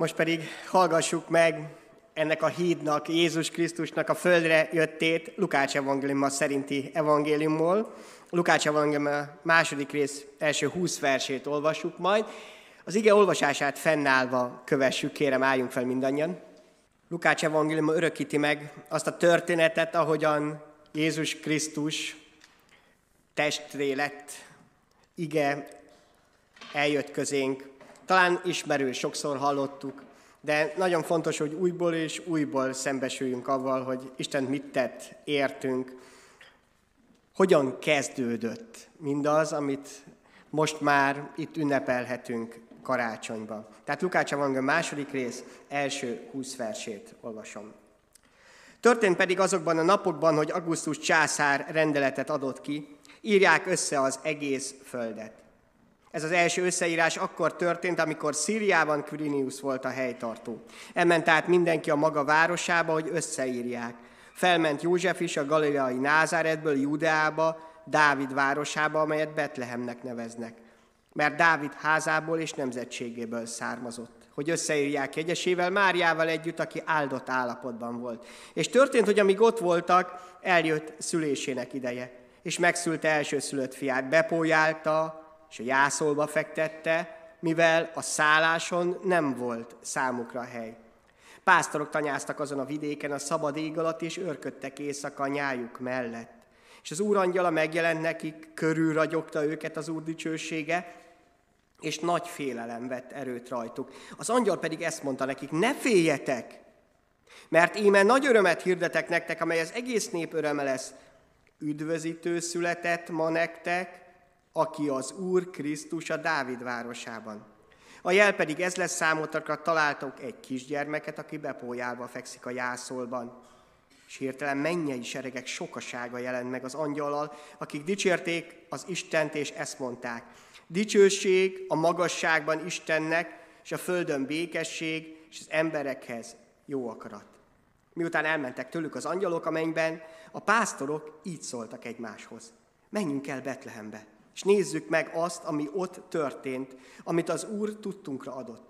Most pedig hallgassuk meg ennek a hídnak, Jézus Krisztusnak a földre jöttét Lukács evangéliuma szerinti evangéliumból. Lukács evangélium második rész első húsz versét olvassuk majd. Az ige olvasását fennállva kövessük, kérem álljunk fel mindannyian. Lukács evangélium örökíti meg azt a történetet, ahogyan Jézus Krisztus testré lett, ige eljött közénk. Talán ismerő, sokszor hallottuk, de nagyon fontos, hogy újból és újból szembesüljünk avval, hogy Isten mit tett, értünk, hogyan kezdődött mindaz, amit most már itt ünnepelhetünk karácsonyba. Tehát Lukács Evangélium második rész első 20 versét olvasom. Történt pedig azokban a napokban, hogy Augustus császár rendeletet adott ki, írják össze az egész földet. Ez az első összeírás akkor történt, amikor Szíriában Quirinius volt a helytartó. Elment át mindenki a maga városába, hogy összeírják. Felment József is a galileai Názáretből Judeába, Dávid városába, amelyet Betlehemnek neveznek. Mert Dávid házából és nemzetségéből származott hogy összeírják jegyesével, Máriával együtt, aki áldott állapotban volt. És történt, hogy amíg ott voltak, eljött szülésének ideje, és megszülte elsőszülött fiát, bepójálta, és a jászolba fektette, mivel a szálláson nem volt számukra hely. Pásztorok tanyáztak azon a vidéken a szabad ég alatt, és őrködtek éjszaka a nyájuk mellett. És az úrangyala megjelent nekik, körülragyogta őket az úr dicsősége, és nagy félelem vett erőt rajtuk. Az angyal pedig ezt mondta nekik, ne féljetek, mert íme nagy örömet hirdetek nektek, amely az egész nép öröme lesz. Üdvözítő született ma nektek, aki az Úr Krisztus a Dávid városában. A jel pedig ez lesz számotokra, találtok egy kisgyermeket, aki bepójálva fekszik a jászolban. És hirtelen mennyei seregek sokasága jelent meg az angyallal, akik dicsérték az Istent, és ezt mondták. Dicsőség a magasságban Istennek, és a földön békesség, és az emberekhez jó akarat. Miután elmentek tőlük az angyalok a mennyben, a pásztorok így szóltak egymáshoz. Menjünk el Betlehembe, és nézzük meg azt, ami ott történt, amit az Úr tudtunkra adott.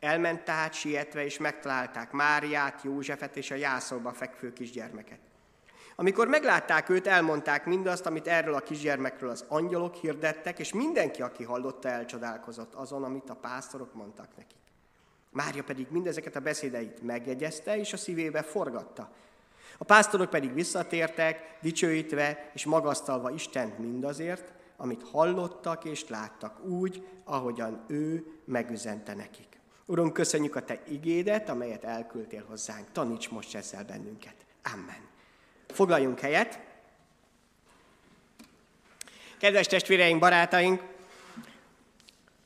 Elment tehát sietve, és megtalálták Máriát, Józsefet és a jászolba fekvő kisgyermeket. Amikor meglátták őt, elmondták mindazt, amit erről a kisgyermekről az angyalok hirdettek, és mindenki, aki hallotta, elcsodálkozott azon, amit a pásztorok mondtak neki. Mária pedig mindezeket a beszédeit megjegyezte, és a szívébe forgatta. A pásztorok pedig visszatértek, dicsőítve és magasztalva Istent mindazért, amit hallottak és láttak úgy, ahogyan ő megüzente nekik. Uram, köszönjük a Te igédet, amelyet elküldtél hozzánk. Taníts most ezzel bennünket. Amen. Foglaljunk helyet. Kedves testvéreink, barátaink,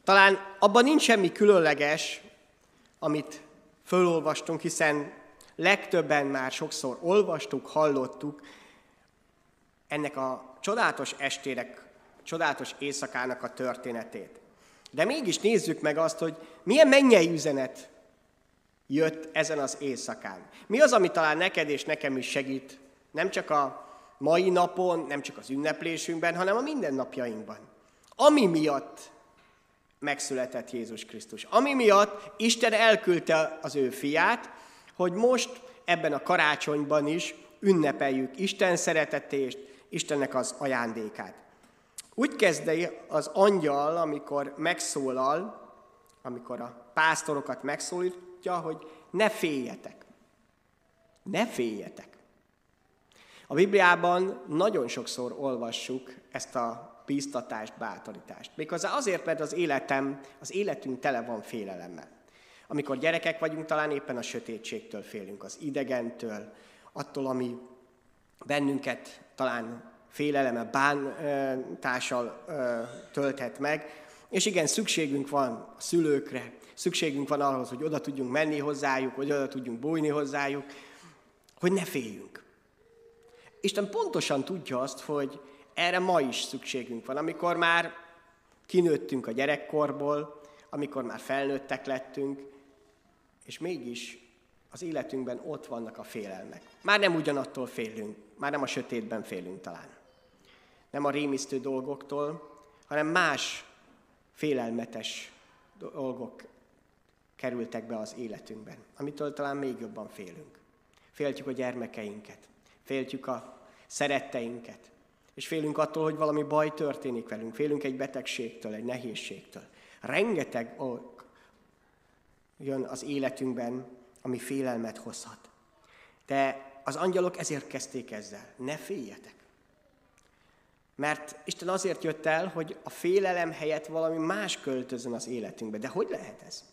talán abban nincs semmi különleges, amit fölolvastunk, hiszen legtöbben már sokszor olvastuk, hallottuk ennek a csodálatos estérek, csodálatos éjszakának a történetét. De mégis nézzük meg azt, hogy milyen mennyei üzenet jött ezen az éjszakán. Mi az, ami talán neked és nekem is segít nem csak a mai napon, nem csak az ünneplésünkben, hanem a mindennapjainkban. Ami miatt megszületett Jézus Krisztus. Ami miatt Isten elküldte az ő fiát, hogy most ebben a karácsonyban is ünnepeljük Isten szeretetést, Istennek az ajándékát. Úgy kezdi az angyal, amikor megszólal, amikor a pásztorokat megszólítja, hogy ne féljetek. Ne féljetek. A Bibliában nagyon sokszor olvassuk ezt a bíztatást, bátorítást. Méghozzá azért, mert az életem, az életünk tele van félelemmel. Amikor gyerekek vagyunk, talán éppen a sötétségtől félünk, az idegentől, attól, ami bennünket talán féleleme, bántással tölthet meg. És igen, szükségünk van a szülőkre, szükségünk van ahhoz, hogy oda tudjunk menni hozzájuk, hogy oda tudjunk bújni hozzájuk, hogy ne féljünk. Isten pontosan tudja azt, hogy erre ma is szükségünk van, amikor már kinőttünk a gyerekkorból, amikor már felnőttek lettünk, és mégis az életünkben ott vannak a félelmek. Már nem ugyanattól félünk, már nem a sötétben félünk talán. Nem a rémisztő dolgoktól, hanem más félelmetes dolgok kerültek be az életünkben, amitől talán még jobban félünk. Féltjük a gyermekeinket, féltjük a szeretteinket, és félünk attól, hogy valami baj történik velünk, félünk egy betegségtől, egy nehézségtől. Rengeteg ok jön az életünkben, ami félelmet hozhat. De az angyalok ezért kezdték ezzel. Ne féljetek. Mert Isten azért jött el, hogy a félelem helyett valami más költözön az életünkbe. De hogy lehet ez?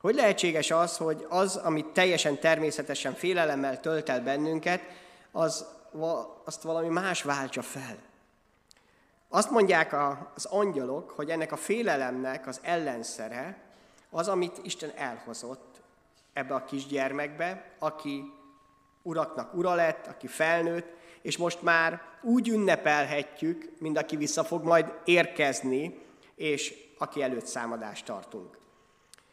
Hogy lehetséges az, hogy az, amit teljesen természetesen félelemmel tölt el bennünket, az, azt valami más váltsa fel? Azt mondják az angyalok, hogy ennek a félelemnek az ellenszere az, amit Isten elhozott ebbe a kisgyermekbe, aki uraknak ura lett, aki felnőtt, és most már úgy ünnepelhetjük, mint aki vissza fog majd érkezni, és aki előtt számadást tartunk.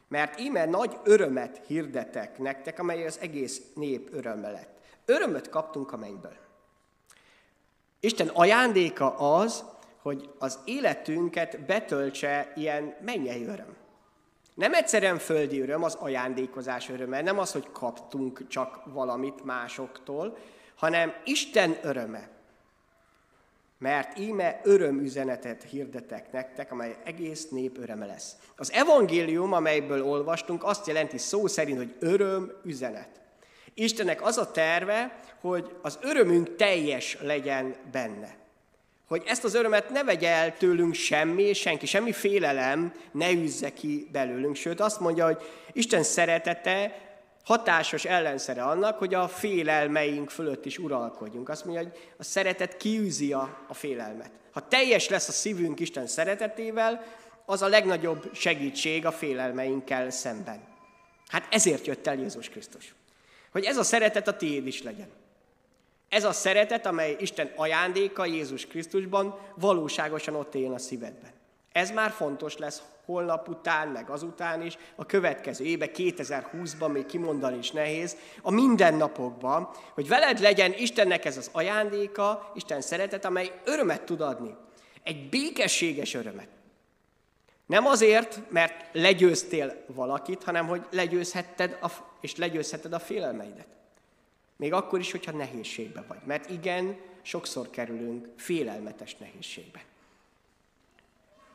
Mert íme nagy örömet hirdetek nektek, amely az egész nép öröme lett. Örömöt kaptunk a mennyből. Isten ajándéka az, hogy az életünket betöltse ilyen mennyei öröm. Nem egyszerűen földi öröm, az ajándékozás öröme, nem az, hogy kaptunk csak valamit másoktól, hanem Isten öröme. Mert íme örömüzenetet hirdetek nektek, amely egész nép öröme lesz. Az evangélium, amelyből olvastunk, azt jelenti szó szerint, hogy öröm üzenet. Istennek az a terve, hogy az örömünk teljes legyen benne. Hogy ezt az örömet ne vegye el tőlünk semmi, senki, semmi félelem ne üzze ki belőlünk. Sőt, azt mondja, hogy Isten szeretete hatásos ellenszere annak, hogy a félelmeink fölött is uralkodjunk. Azt mondja, hogy a szeretet kiűzi a, a félelmet. Ha teljes lesz a szívünk Isten szeretetével, az a legnagyobb segítség a félelmeinkkel szemben. Hát ezért jött el Jézus Krisztus. Hogy ez a szeretet a tiéd is legyen. Ez a szeretet, amely Isten ajándéka Jézus Krisztusban, valóságosan ott éljen a szívedben. Ez már fontos lesz holnap után, meg azután is, a következő éve, 2020-ban még kimondani is nehéz, a mindennapokban, hogy veled legyen Istennek ez az ajándéka, Isten szeretet, amely örömet tud adni. Egy békességes örömet. Nem azért, mert legyőztél valakit, hanem hogy legyőzhetted a, és legyőzheted a félelmeidet. Még akkor is, hogyha nehézségbe vagy. Mert igen, sokszor kerülünk félelmetes nehézségbe.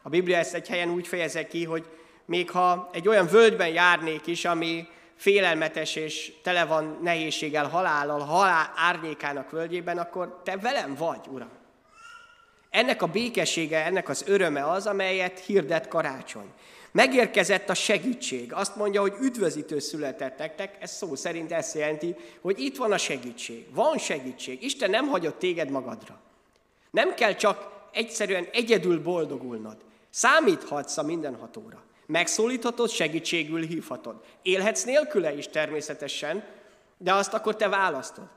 A Biblia ezt egy helyen úgy fejezi ki, hogy még ha egy olyan völgyben járnék is, ami félelmetes és tele van nehézséggel, halállal, halál árnyékának völgyében, akkor te velem vagy, Uram. Ennek a békessége, ennek az öröme az, amelyet hirdet karácsony. Megérkezett a segítség. Azt mondja, hogy üdvözítő született nektek, ez szó szerint ezt jelenti, hogy itt van a segítség. Van segítség. Isten nem hagyott téged magadra. Nem kell csak egyszerűen egyedül boldogulnod. Számíthatsz a mindenhatóra. Megszólíthatod, segítségül hívhatod. Élhetsz nélküle is természetesen, de azt akkor te választod.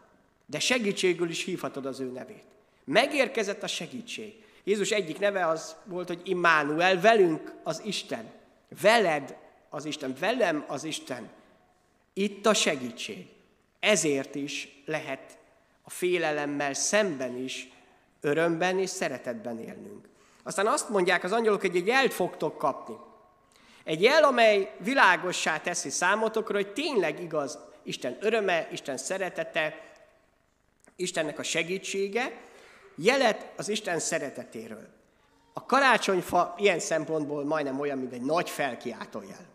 De segítségül is hívhatod az ő nevét. Megérkezett a segítség. Jézus egyik neve az volt, hogy Immanuel, velünk az Isten. Veled az Isten, velem az Isten. Itt a segítség. Ezért is lehet a félelemmel szemben is örömben és szeretetben élnünk. Aztán azt mondják az angyalok, hogy egy jelt fogtok kapni. Egy jel, amely világossá teszi számotokra, hogy tényleg igaz Isten öröme, Isten szeretete, Istennek a segítsége, jelet az Isten szeretetéről. A karácsonyfa ilyen szempontból majdnem olyan, mint egy nagy felkiáltójel.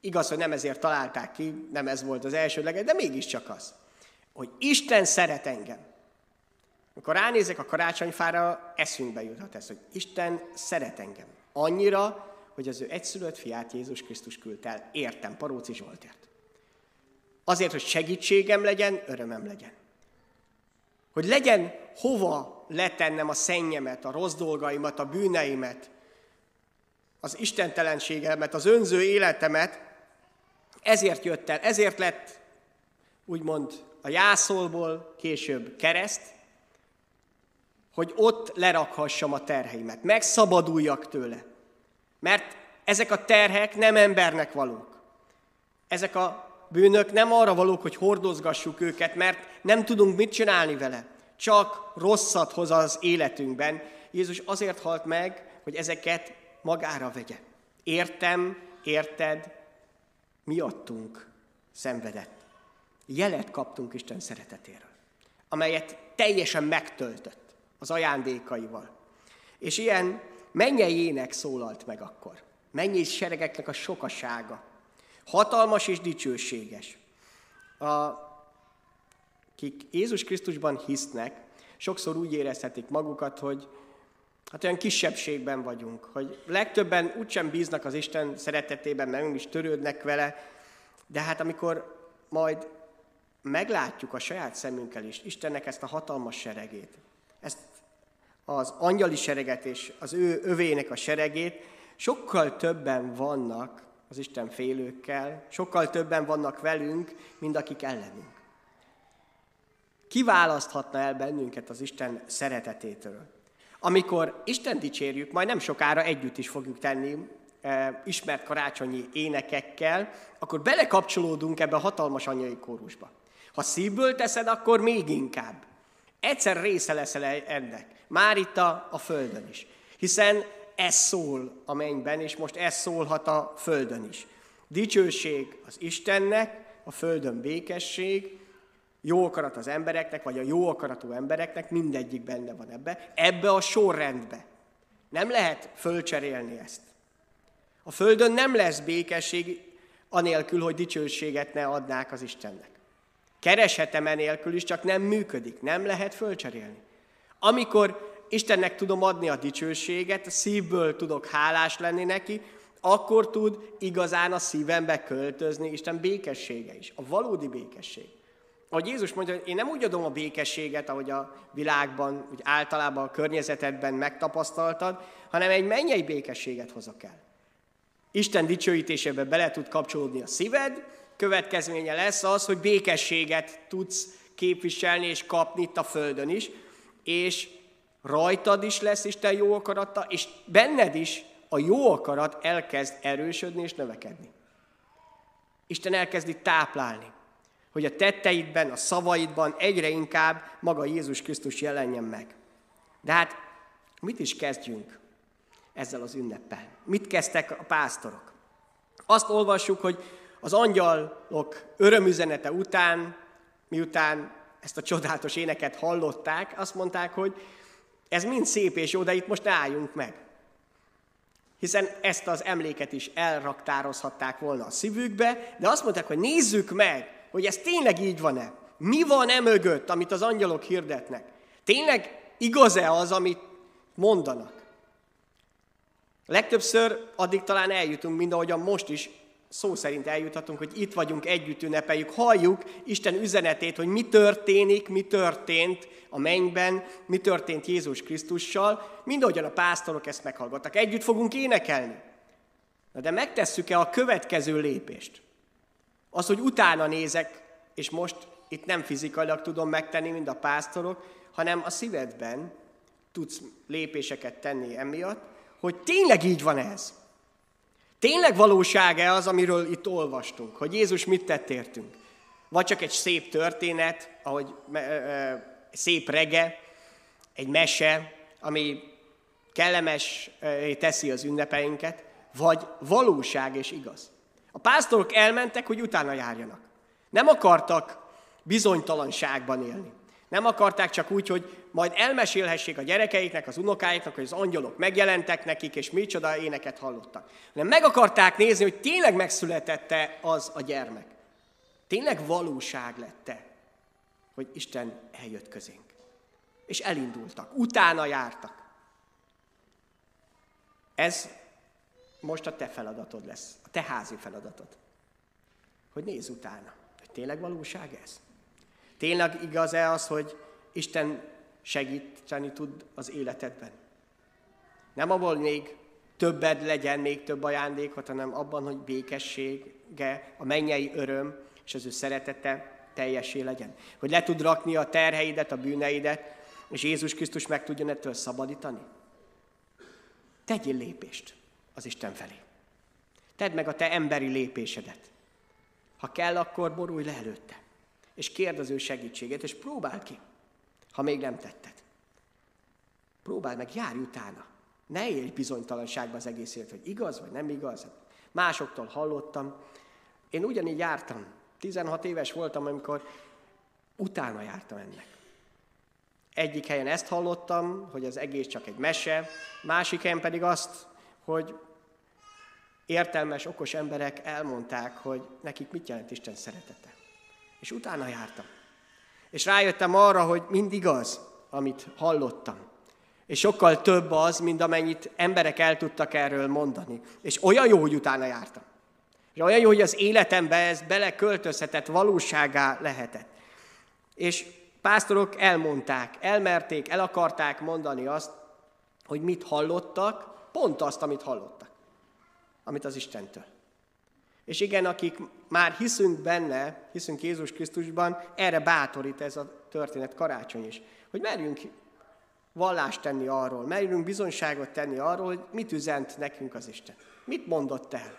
Igaz, hogy nem ezért találták ki, nem ez volt az elsődleges, de mégiscsak az, hogy Isten szeret engem. Amikor ránézek a karácsonyfára, eszünkbe juthat ez, hogy Isten szeret engem. Annyira, hogy az ő egyszülött fiát Jézus Krisztus küldte el. Értem, Paróci Zsoltért. Azért, hogy segítségem legyen, örömem legyen. Hogy legyen hova letennem a szennyemet, a rossz dolgaimat, a bűneimet, az istentelenségemet, az önző életemet, ezért jött el, ezért lett úgymond a jászolból később kereszt, hogy ott lerakhassam a terheimet, megszabaduljak tőle. Mert ezek a terhek nem embernek valók. Ezek a bűnök nem arra valók, hogy hordozgassuk őket, mert nem tudunk mit csinálni vele. Csak rosszat hoz az életünkben. Jézus azért halt meg, hogy ezeket magára vegye. Értem, érted, miattunk szenvedett. Jelet kaptunk Isten szeretetéről, amelyet teljesen megtöltött az ajándékaival. És ilyen mennyei ének szólalt meg akkor. Mennyi seregeknek a sokasága. Hatalmas és dicsőséges. A, kik Jézus Krisztusban hisznek, sokszor úgy érezhetik magukat, hogy hát olyan kisebbségben vagyunk, hogy legtöbben úgysem bíznak az Isten szeretetében, mert nem is törődnek vele, de hát amikor majd meglátjuk a saját szemünkkel is Istennek ezt a hatalmas seregét, ezt az angyali sereget és az ő övének a seregét, sokkal többen vannak az Isten félőkkel, sokkal többen vannak velünk, mint akik ellenünk. Kiválaszthatna el bennünket az Isten szeretetétől. Amikor Isten dicsérjük, majd nem sokára együtt is fogjuk tenni, e, ismert karácsonyi énekekkel, akkor belekapcsolódunk ebbe a hatalmas anyai kórusba. Ha szívből teszed, akkor még inkább. Egyszer része leszel ennek. Már itt a, a Földön is. Hiszen ez szól a mennyben, és most ez szólhat a Földön is. Dicsőség az Istennek, a Földön békesség, jó akarat az embereknek, vagy a jó akaratú embereknek, mindegyik benne van ebbe, ebbe a sorrendbe. Nem lehet fölcserélni ezt. A Földön nem lesz békesség anélkül, hogy dicsőséget ne adnák az Istennek. Kereshetem enélkül is, csak nem működik, nem lehet fölcserélni. Amikor Istennek tudom adni a dicsőséget, a szívből tudok hálás lenni neki, akkor tud igazán a szívembe költözni Isten békessége is, a valódi békesség. Ahogy Jézus mondja, én nem úgy adom a békességet, ahogy a világban, úgy általában a környezetedben megtapasztaltad, hanem egy mennyei békességet hozok el. Isten dicsőítésébe bele tud kapcsolódni a szíved, következménye lesz az, hogy békességet tudsz képviselni és kapni itt a Földön is, és rajtad is lesz Isten jó akarata, és benned is a jó akarat elkezd erősödni és növekedni. Isten elkezdi táplálni, hogy a tetteidben, a szavaidban egyre inkább maga Jézus Krisztus jelenjen meg. De hát mit is kezdjünk ezzel az ünneppel? Mit kezdtek a pásztorok? Azt olvassuk, hogy az angyalok örömüzenete után, miután ezt a csodálatos éneket hallották, azt mondták, hogy ez mind szép és jó, de itt most ne álljunk meg. Hiszen ezt az emléket is elraktározhatták volna a szívükbe, de azt mondták, hogy nézzük meg, hogy ez tényleg így van-e. Mi van e mögött, amit az angyalok hirdetnek? Tényleg igaz-e az, amit mondanak? Legtöbbször addig talán eljutunk, mint ahogyan most is szó szerint eljuthatunk, hogy itt vagyunk, együtt ünnepeljük, halljuk Isten üzenetét, hogy mi történik, mi történt a mennyben, mi történt Jézus Krisztussal, mindahogyan a pásztorok ezt meghallgattak. Együtt fogunk énekelni. Na de megtesszük-e a következő lépést? Az, hogy utána nézek, és most itt nem fizikailag tudom megtenni, mint a pásztorok, hanem a szívedben tudsz lépéseket tenni emiatt, hogy tényleg így van ez. Tényleg valóság-e az, amiről itt olvastunk, hogy Jézus mit tett értünk? Vagy csak egy szép történet, ahogy szép rege, egy mese, ami kellemes teszi az ünnepeinket, vagy valóság és igaz. A pásztorok elmentek, hogy utána járjanak. Nem akartak bizonytalanságban élni. Nem akarták csak úgy, hogy majd elmesélhessék a gyerekeiknek, az unokáiknak, hogy az angyalok megjelentek nekik, és micsoda éneket hallottak. Hanem meg akarták nézni, hogy tényleg megszületette az a gyermek. Tényleg valóság lette, hogy Isten eljött közénk. És elindultak, utána jártak. Ez most a te feladatod lesz, a te házi feladatod. Hogy nézz utána, hogy tényleg valóság ez? Tényleg igaz-e az, hogy Isten segíteni tud az életedben? Nem abból még többed legyen, még több ajándékot, hanem abban, hogy békessége, a mennyei öröm és az ő szeretete teljesé legyen. Hogy le tud rakni a terheidet, a bűneidet, és Jézus Krisztus meg tudjon ettől szabadítani. Tegyél lépést az Isten felé. Tedd meg a te emberi lépésedet. Ha kell, akkor borulj le előtte és kérd az ő segítségét, és próbál ki, ha még nem tetted. Próbáld meg, járj utána. Ne élj bizonytalanságba az egész élet, hogy igaz vagy nem igaz. másoktól hallottam. Én ugyanígy jártam. 16 éves voltam, amikor utána jártam ennek. Egyik helyen ezt hallottam, hogy az egész csak egy mese, másik helyen pedig azt, hogy értelmes, okos emberek elmondták, hogy nekik mit jelent Isten szeretete. És utána jártam. És rájöttem arra, hogy mind igaz, amit hallottam. És sokkal több az, mint amennyit emberek el tudtak erről mondani. És olyan jó, hogy utána jártam. És olyan jó, hogy az életembe ez beleköltözhetett, valóságá lehetett. És pásztorok elmondták, elmerték, el akarták mondani azt, hogy mit hallottak, pont azt, amit hallottak, amit az Istentől. És igen, akik már hiszünk benne, hiszünk Jézus Krisztusban, erre bátorít ez a történet karácsony is. Hogy merjünk vallást tenni arról, merjünk bizonyságot tenni arról, hogy mit üzent nekünk az Isten. Mit mondott el?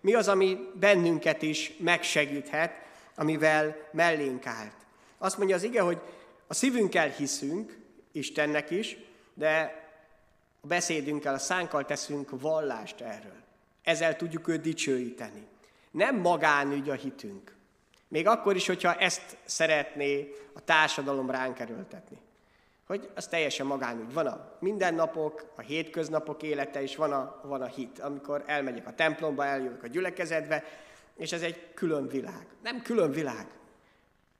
Mi az, ami bennünket is megsegíthet, amivel mellénk állt. Azt mondja az ige, hogy a szívünkkel hiszünk, Istennek is, de a beszédünkkel, a szánkkal teszünk vallást erről. Ezzel tudjuk őt dicsőíteni. Nem magánügy a hitünk. Még akkor is, hogyha ezt szeretné a társadalom ránk erőltetni. Hogy az teljesen magánügy. Van a mindennapok, a hétköznapok élete, és van a, van a hit. Amikor elmegyek a templomba, eljövök a gyülekezetbe, és ez egy külön világ. Nem külön világ.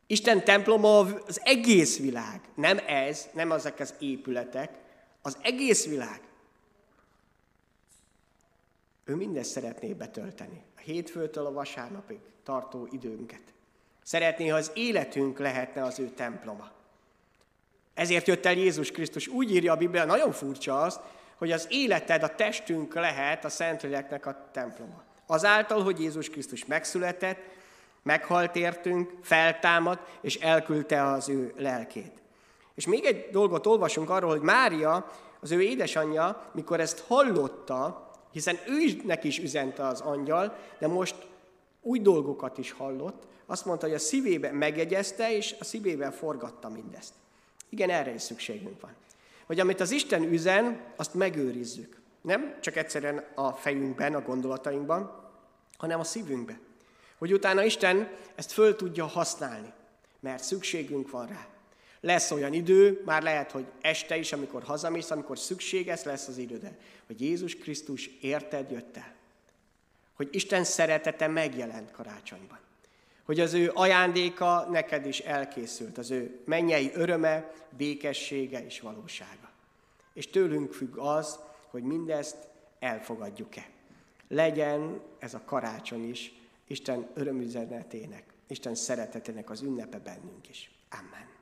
Isten temploma az egész világ. Nem ez, nem ezek az épületek, az egész világ. Ő mindezt szeretné betölteni. A hétfőtől a vasárnapig tartó időnket. Szeretné, ha az életünk lehetne az ő temploma. Ezért jött el Jézus Krisztus. Úgy írja a Biblia, nagyon furcsa az, hogy az életed, a testünk lehet a Szentléleknek a temploma. Azáltal, hogy Jézus Krisztus megszületett, meghalt értünk, feltámadt, és elküldte az ő lelkét. És még egy dolgot olvasunk arról, hogy Mária, az ő édesanyja, mikor ezt hallotta, hiszen őnek is üzente az angyal, de most új dolgokat is hallott, azt mondta, hogy a szívébe megjegyezte, és a szívében forgatta mindezt. Igen, erre is szükségünk van. Hogy amit az Isten üzen, azt megőrizzük. Nem csak egyszerűen a fejünkben, a gondolatainkban, hanem a szívünkben. Hogy utána Isten ezt föl tudja használni, mert szükségünk van rá. Lesz olyan idő, már lehet, hogy este is, amikor hazamész, amikor szükséges lesz az időde, hogy Jézus Krisztus érted jött el. Hogy Isten szeretete megjelent karácsonyban. Hogy az ő ajándéka neked is elkészült, az ő mennyei öröme, békessége és valósága. És tőlünk függ az, hogy mindezt elfogadjuk-e. Legyen ez a karácsony is Isten örömüzenetének, Isten szeretetének az ünnepe bennünk is. Amen.